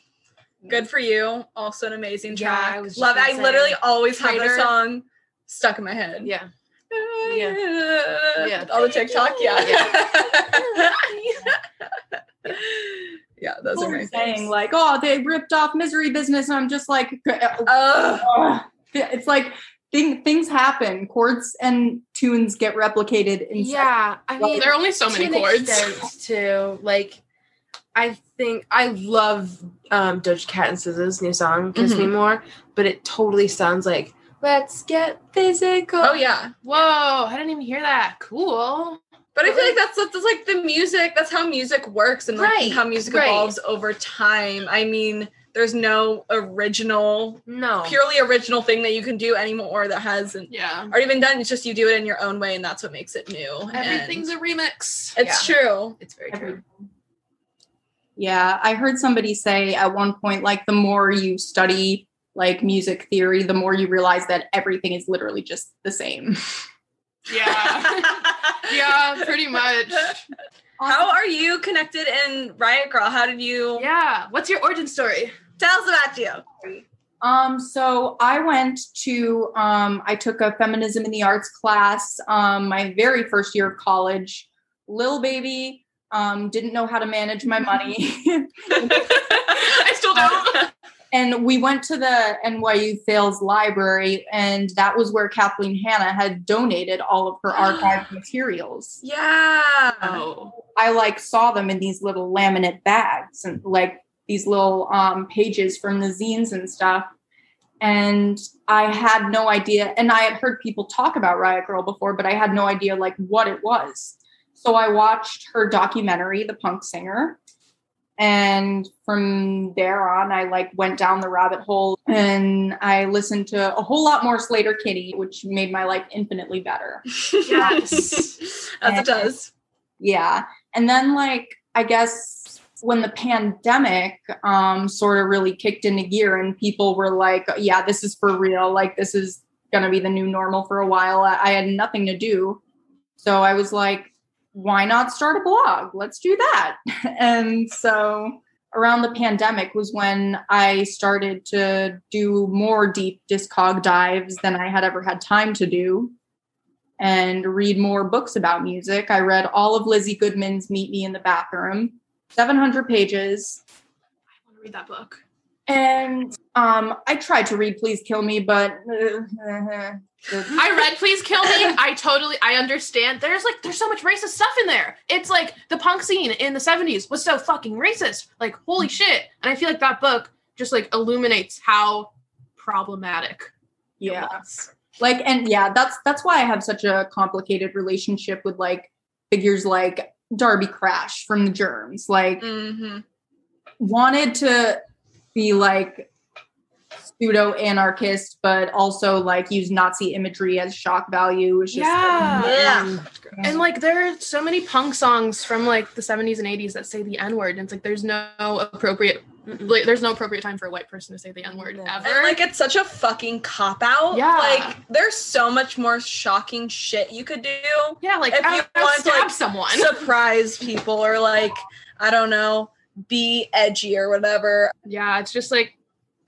Good for you. Also an amazing Yeah, track. I was Love it. I literally always have the song stuck in my head. Ah, yeah. Yeah. Yeah. All the TikTok, yeah. Yeah. Yeah, those people are are my saying faves. like, oh, they ripped off Misery Business, and I'm just like, Ugh. ugh. it's like thing, things happen, chords and tunes get replicated. In Yeah. I mean, There are only so many chords. extent, too. Like, I think I love um, Doja Cat and SZA's new song, "Kiss Me More," but it totally sounds like "Let's get physical." Oh yeah. Whoa, I didn't even hear that. Cool. But I feel like that's that's like the music. That's how music works, and like Right, how music right. evolves over time. I mean, there's no original, no, purely original thing that you can do anymore that hasn't Yeah. already been done. It's just you do it in your own way, and that's what makes it new. Everything's And a remix. it's true. it's very true. Yeah, I heard somebody say at one point, like, the more you study like music theory, the more you realize that everything is literally just the same. Yeah. yeah, pretty much. How are you connected in Riot Grrrl? How did you Yeah. What's your origin story? tell us about you? Um, so I went to um, I took a feminism in the arts class um, my very first year of college. Lil baby, um, didn't know how to manage my money. I still don't. and we went to the NYU Fales Library, and that was where Kathleen Hanna had donated all of her archived materials. Yeah. I like saw them in these little laminate bags and like these little um, pages from the zines and stuff. And I had no idea. And I had heard people talk about Riot Grrrl before, but I had no idea like what it was. So I watched her documentary, The Punk Singer. And from there on, I like went down the rabbit hole and I listened to a whole lot more Sleater-Kinney, which made my life infinitely better. Yes. As it does. yeah and then like i guess when the pandemic um sort of really kicked into gear and people were like yeah this is for real like this is gonna be the new normal for a while i, I had nothing to do so i was like why not start a blog let's do that and so around the pandemic was when i started to do more deep discog dives than i had ever had time to do and read more books about music. I read all of Lizzy Goodman's Meet Me in the Bathroom, 700 pages. I want to read that book. And um, I tried to read Please Kill Me, but uh, I read Please Kill Me. I totally I understand. There's like there's so much racist stuff in there. It's like the punk scene in the 70s was so fucking racist. Like holy shit. And I feel like that book just like illuminates how problematic yeah, like and yeah, that's that's why I have such a complicated relationship with like figures like Darby Crash from the Germs. Like Mm-hmm. wanted to be like pseudo anarchist, but also like use Nazi imagery as shock value. It's just Yeah. Ugh. And like there are so many punk songs from like the 70s and 80s that say the N-word. And it's like there's no appropriate like, there's no appropriate time for a white person to say the N-word No. ever. And like it's such a fucking cop out. Yeah. Like there's so much more shocking shit you could do. yeah, like if I, you I want to, like, someone. Surprise people or like, I don't know, be edgy or whatever. yeah, it's just like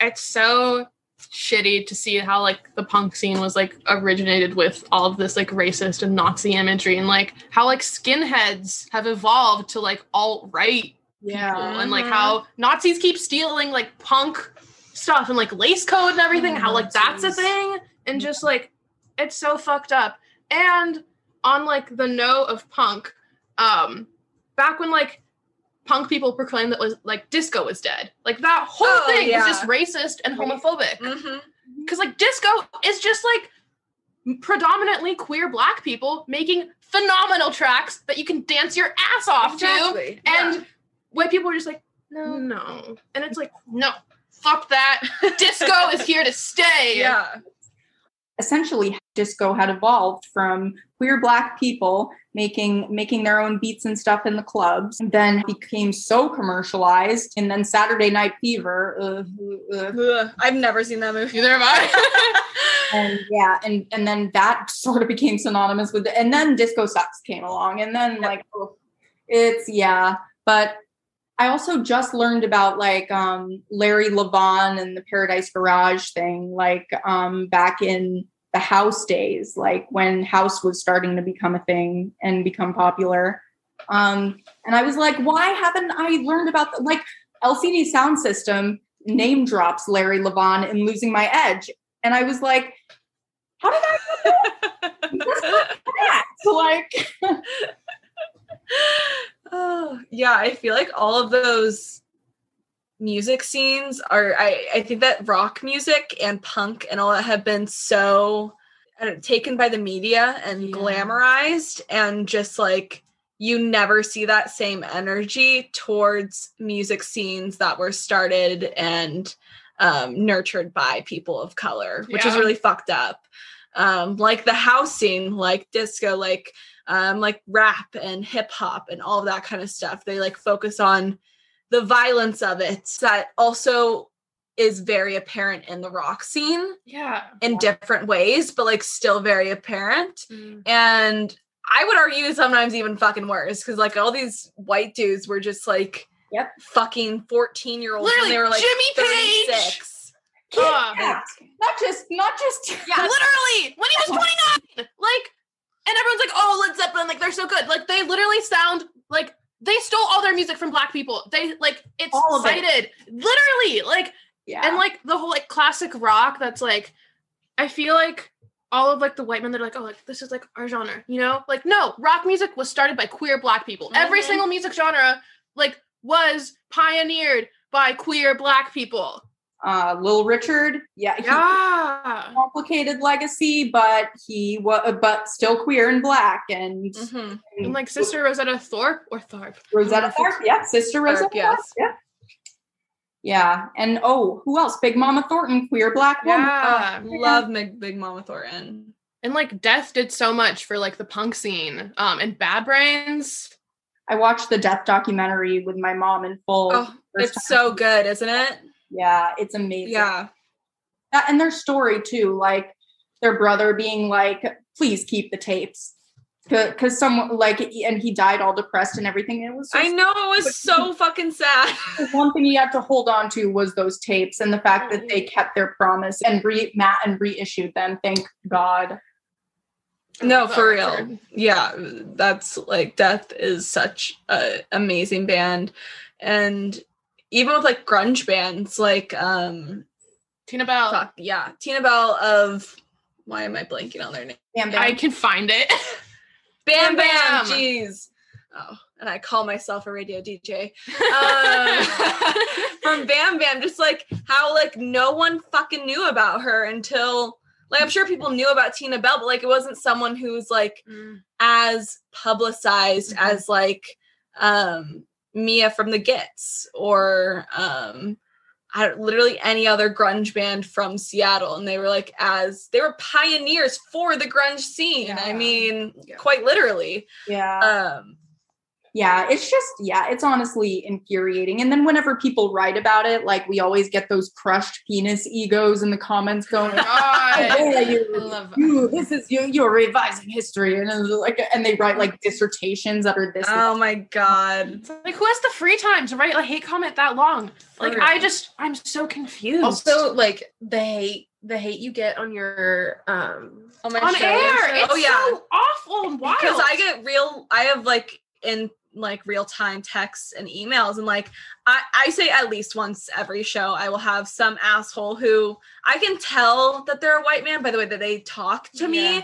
it's so shitty to see how like the punk scene was like originated with all of this like racist and Nazi imagery and like how like skinheads have evolved to like alt right people and like how Nazis keep stealing like punk stuff and like lace code and everything, Oh, how like that's a thing, and just like it's so fucked up. And on like the note of punk, um, back when like punk people proclaimed that was like disco was dead, like that whole Oh, thing yeah. was just racist and homophobic. Mm-hmm. Because like disco is just like predominantly queer black people making phenomenal tracks that you can dance your ass off to and white people are just like, no, no. And it's like, no, fuck that. Disco is here to stay. yeah. essentially disco had evolved from queer black people making making their own beats and stuff in the clubs then became so commercialized and then saturday night fever uh, uh, Ugh, I've never seen that movie. Neither have I. and yeah and and then that sort of became synonymous with it. and then disco sucks came along and then like oh, it's yeah but i also just learned about like um larry levan and the paradise garage thing like um back in the house days like when house was starting to become a thing and become popular um and i was like why haven't i learned about the, like lcd soundsystem name drops larry levan in losing my edge and i was like how did I that? Like, oh, yeah, I feel like all of those music scenes are I, I think that rock music and punk and all that have been so know, taken by the media and Yeah. glamorized and just like you never see that same energy towards music scenes that were started and um, nurtured by people of color, which is really fucked up. Um, like the house scene, like disco, like um, like rap and hip hop and all of that kind of stuff. They like focus on the violence of it that also is very apparent in the rock scene yeah. in different ways, but like still very apparent. And I would argue sometimes even fucking worse because like all these white dudes were just like Yep. fucking 14 year olds when Literally, they were like Jimmy Page! 36. Uh, yeah, not just, not just. Yeah, literally, when he was 29. Like, and everyone's like, oh, Led Zeppelin, like, they're so good. Like, they literally sound like they stole all their music from black people. They, like, it's All of it. cited. Literally, like, Yeah. and like the whole like classic rock that's like i feel like all of like the white men they're like oh like this is like our genre you know like no rock music was started by queer black people every Mhm. single music genre like was pioneered by queer black people uh, Lil Richard, yeah, he yeah complicated legacy, but he was, but still queer and black, and, Mhm. and like sister rosetta thorpe or thorpe Rosetta Tharpe, yeah, Sister Rosetta, yes. Tharpe, yeah, yeah, and oh, who else? Big Mama Thornton, queer black woman. yeah Love Big, Big Mama Thornton. and like death did so much for like the punk scene um and bad brains I watched the death documentary with my mom in full. Oh, it's time. so good, isn't it? Yeah, it's amazing. Yeah. That- and their story too, like their brother being like, "Please keep the tapes," because someone like, and he died all depressed and everything. It was I know it was so fucking sad. one thing he had to hold on to was those tapes and the fact that they mm-hmm. kept their promise and re Matt and reissued them. Thank God. No, for real. Yeah, that's like Death is such a amazing band, and even with like grunge bands, like um, tina bell fuck yeah, Tina Bell of why am I blanking on their name? Damn, i can find it Bam Bam Bam, Bam. jeez. Oh, and I call myself a radio DJ. Um, from Bam Bam, just like how like no one fucking knew about her until like I'm sure people knew about Tina Bell, but like it wasn't someone who's like Mm. as publicized Mhm. as like um Mia from the Gits or um I, literally any other grunge band from Seattle, and they were like as they were pioneers for the grunge scene. I mean, Yeah. quite literally. Yeah. Um, Yeah, it's just yeah, it's honestly infuriating. And then whenever people write about it, like we always get those crushed penis egos in the comments going, "Oh, I you, love you, this is you, you're revising history," and like, and they write like dissertations that are this. oh my god. Like who has the free time to write a hate comment that long? Like For I real. just I'm so confused. Also, like the hate, the hate you get on your um Oh my on show. air, it's oh yeah. so awful and wild. because I get real I have like in like real time texts and emails and like I, I say at least once every show I will have some asshole who I can tell that they're a white man by the way that they talk to me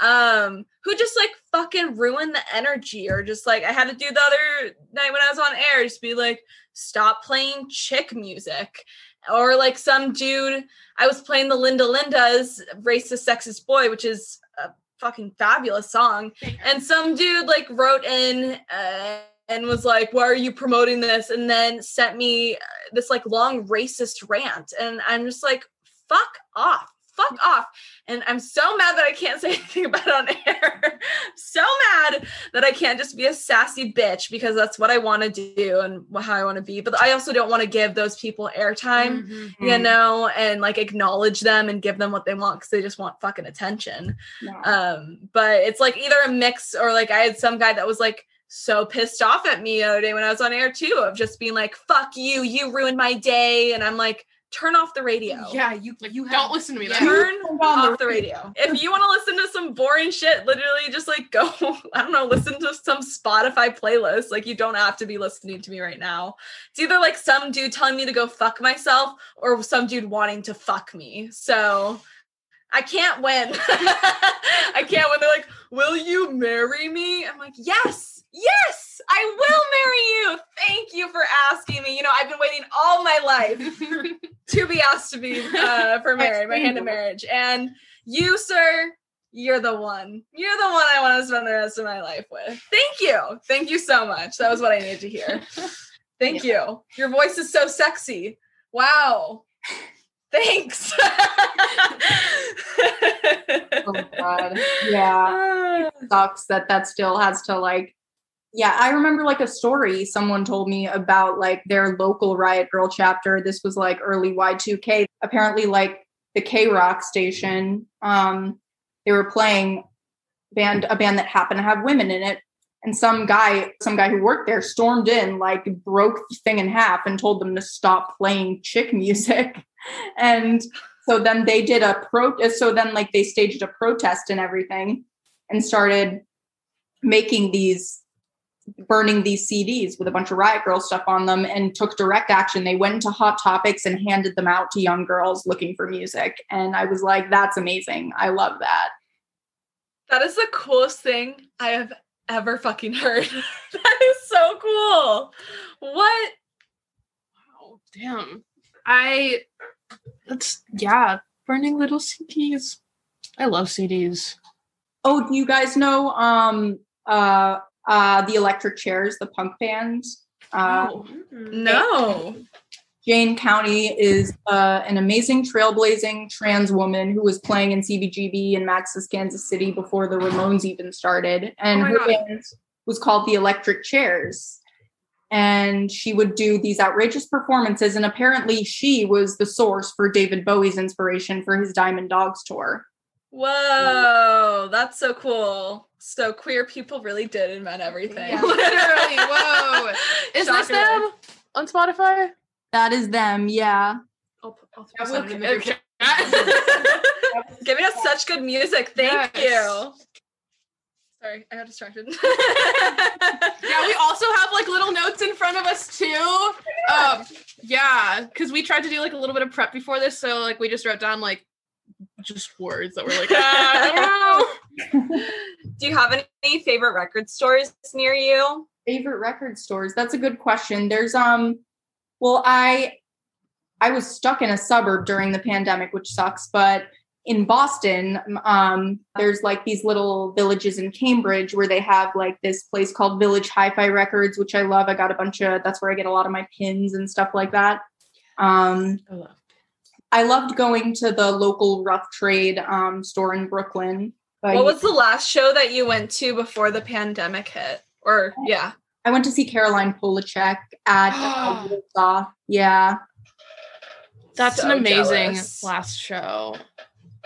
um who just like fucking ruin the energy or just like I had to do the other night when I was on air just be like stop playing chick music or like some dude I was playing the Linda Lindas racist sexist boy which is a fucking fabulous song. And some dude like wrote in uh, and was like why are you promoting this? And then sent me uh, this like long racist rant. And i'm just like fuck off fuck off and i'm so mad that i can't say anything about it on air so mad that i can't just be a sassy bitch because that's what i want to do and how i want to be but i also don't want to give those people airtime Mhm. you know and like acknowledge them and give them what they want because they just want fucking attention No. um, but it's like either a mix or like I had some guy that was like so pissed off at me the other day when I was on air too, of just being like, fuck you, you ruined my day. And I'm like, turn off the radio. Yeah, you like You don't listen to me. yeah. Turn Turn off the radio. If you want to listen to some boring shit, literally just like go, I don't know, listen to some Spotify playlist. Like you don't have to be listening to me right now. It's either like some dude telling me to go fuck myself or some dude wanting to fuck me. So I can't win. I can't win. They're like, will you marry me? I'm like, yes, yes, I will marry you. Thank you for asking me. You know, I've been waiting all my life to be asked to be uh, for married, my hand in marriage. And you, sir, you're the one. You're the one I want to spend the rest of my life with. Thank you. Thank you so much. That was what I needed to hear. Thank you. Your voice is so sexy. Wow. Thanks. Oh, God. Yeah. sucks that that still has to like yeah i remember like a story someone told me about like their local riot grrrl chapter. This was like early y2k apparently like the k rock station um they were playing band a band that happened to have women in it. And some guy some guy who worked there stormed in like broke the thing in half and told them to stop playing chick music. And so then they did a pro so then like they staged a protest and everything and started making these burning these CDs with a bunch of riot grrrl stuff on them and took direct action. They went into hot topics and handed them out to young girls looking for music. And I was like, that's amazing. I love that. That is the coolest thing I have ever fucking heard. that is so cool. What? Wow, damn. I that's yeah, burning little CDs. I love CDs. Oh, do you guys know um uh uh the electric chairs, the punk band? Uh Oh. No. Jane County is uh, an amazing trailblazing trans woman who was playing in CBGB in Max's Kansas City before the Ramones even started. And Oh her God. band was called the Electric Chairs. And she would do these outrageous performances. And apparently, she was the source for David Bowie's inspiration for his Diamond Dogs tour. Whoa, that's so cool. So queer people really did invent everything. Yeah, literally, whoa. Is this them on Spotify? That is them, yeah. I'll, I'll throw will some in the group okay. Giving us such good music. Thank Yes. you. Sorry, I got distracted. yeah, we also have like little notes in front of us too. Um, yeah, because we tried to do like a little bit of prep before this, so like we just wrote down like just words that were like, ah, I don't know. Do you have any favorite record stores near you? favorite record stores that's a good question there's um well i i was stuck in a suburb during the pandemic which sucks but in boston um there's like these little villages in cambridge where they have like this place called village hi-fi records which i love i got a bunch of that's where i get a lot of my pins and stuff like that Um, I love I loved going to the local rough trade um, store in Brooklyn. But What was the last show that you went to before the pandemic hit? Or yeah. I went to see Caroline Polachek at uh, Yeah, That's So an amazing jealous. last show.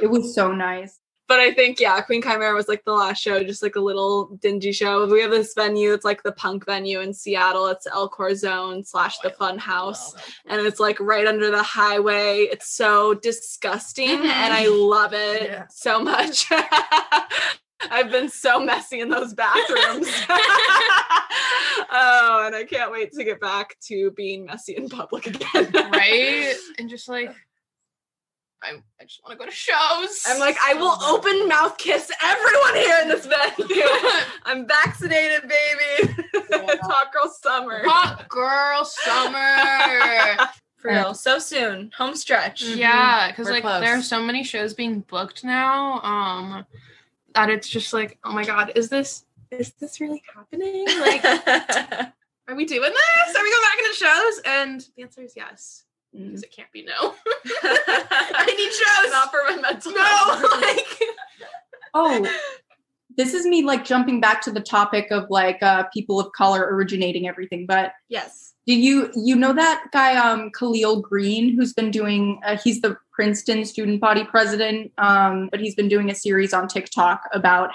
it was so nice. But I think yeah, Queen Chimera was like the last show, just like a little dingy show. We have this venue. It's like the punk venue in Seattle. It's El Corazon slash the Fun House, oh, and it's like right under the highway. It's so disgusting, and mm-hmm. I love it Yeah. so much. I've been so messy in those bathrooms. oh, and I can't wait to get back to being messy in public again. right? And just like, I, I just want to go to shows. I'm like, I will open mouth kiss everyone here in this venue. I'm vaccinated, baby. it's hot girl summer. hot girl summer. For real. So soon. Home stretch. yeah, because We're like close. there are so many shows being booked now. Um, that it's just like, oh my god, is this is this really happening? Like, are we doing this? Are we going back into shows? And the answer is yes, because it can't be no. I need shows. Not for my mental no, like Oh, this is me like jumping back to the topic of like uh, people of color originating everything. But yes. do you you know that guy um, Kahlil Greene who's been doing? Uh, he's the Princeton student body president, um, but he's been doing a series on TikTok about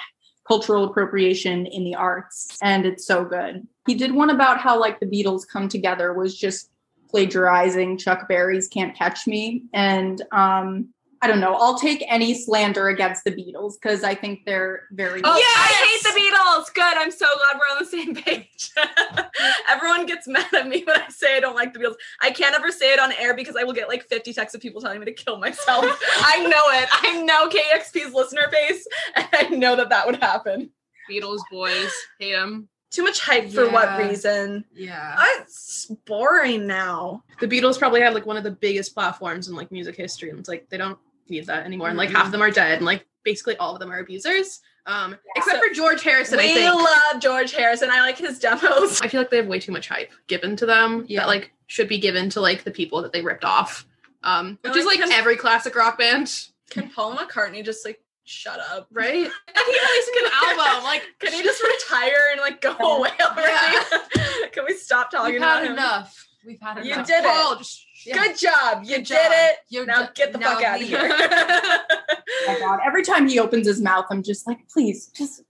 cultural appropriation in the arts, and it's so good. He did one about how like the Beatles come together was just plagiarizing Chuck Berry's "Can't Catch Me," and um, I don't know. I'll take any slander against the Beatles because I think they're very. Oh, Yes! I hate the Beatles. Good. I'm so glad we're on the same page. Everyone gets mad at me when I say I don't like the Beatles. I can't ever say it on air because I will get like 50 texts of people telling me to kill myself. I know it. I know KEXP's listener base, and I know that that would happen. Beatles boys hate them. Too much hype for what reason? Yeah. It's boring now. The Beatles probably had like one of the biggest platforms in like music history, and it's like they don't need that anymore. And like half of them are dead, and like basically all of them are abusers. Um, except for George Harrison, I we think. love George Harrison. I like his demos. I feel like they have way too much hype given to them Yeah. that like should be given to like the people that they ripped off. Um, which I is like like every classic rock band, Can Paul McCartney just like shut up? right? And he released an album. Like, Can he just retire and like go away already? Can we stop talking We've about had him? enough. We've had enough. You enough. did it. Just Yeah. Good job. You Good did job. it. You're now ju- get the now fuck out of here. Oh my god! Every time he opens his mouth, I'm just like, please, just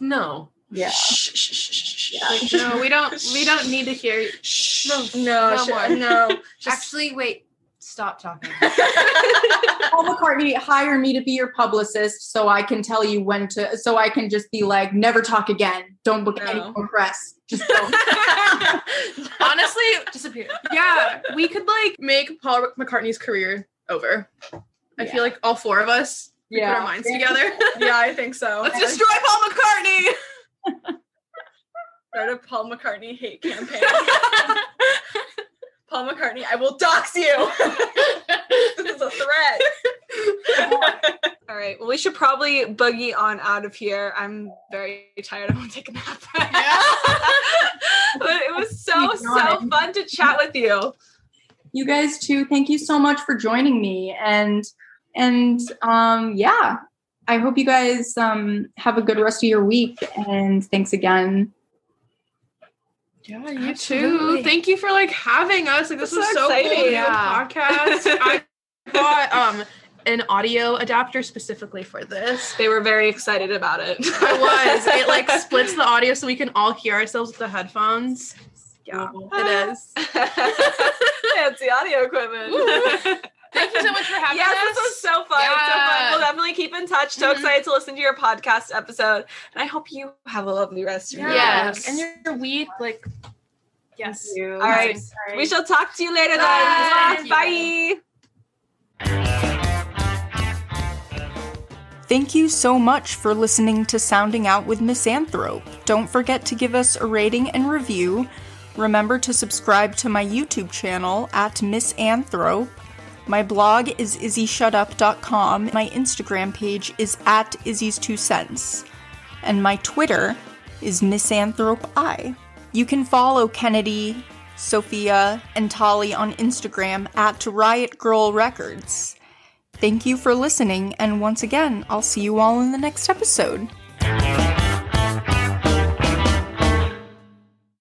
No. yeah. Shh, shh, shh, shh, shh, Yeah. shh. no, we don't. We don't need to hear. No, no, no sh- more. no. Just- Actually, wait. Stop talking. Paul McCartney, hire me to be your publicist so I can tell you when to, so I can just be like, never talk again. Don't book any more press. Just don't. Honestly, Disappear. yeah, we could like make Paul McCartney's career over. I feel like all four of us we put our minds together. yeah, I think so. Let's destroy Paul McCartney. Start a Paul McCartney hate campaign. Paul McCartney, I will dox you. this is a threat. All right. Well, we should probably buggy on out of here. I'm very tired. I want to take a nap. but it was so so fun to chat with you. You guys too. Thank you so much for joining me. And, and, um, yeah, I hope you guys, um, have a good rest of your week. And thanks again. Yeah, you Absolutely. too. Thank you for like having us. Like this That's was so so, cool. exciting. to Yeah. podcast. I bought um an audio adapter specifically for this. They were very excited about it. I was. It like splits the audio so we can all hear ourselves with the headphones. Yeah, it is. Fancy audio equipment. Thank you so much for having yes, us. this was so fun. So fun. We'll definitely keep in touch. So Mhm. excited to listen to your podcast episode. And I hope you have a lovely rest of your Yes. week. And your week, like yes. All right. All We shall talk to you later Bye. then. Bye. Thank you so much for listening to Sounding Out with Misanthrope. Don't forget to give us a rating and review. Remember to subscribe to my YouTube channel at Misanthrope. My blog is izzyshutup.com. My Instagram page is at Izzy's Two Cents. And my Twitter is Misanthrope I. You can follow Kennedy Sofia, and Tali on Instagram at Riot Grrrl Records. Thank you for listening, and once again, I'll see you all in the next episode.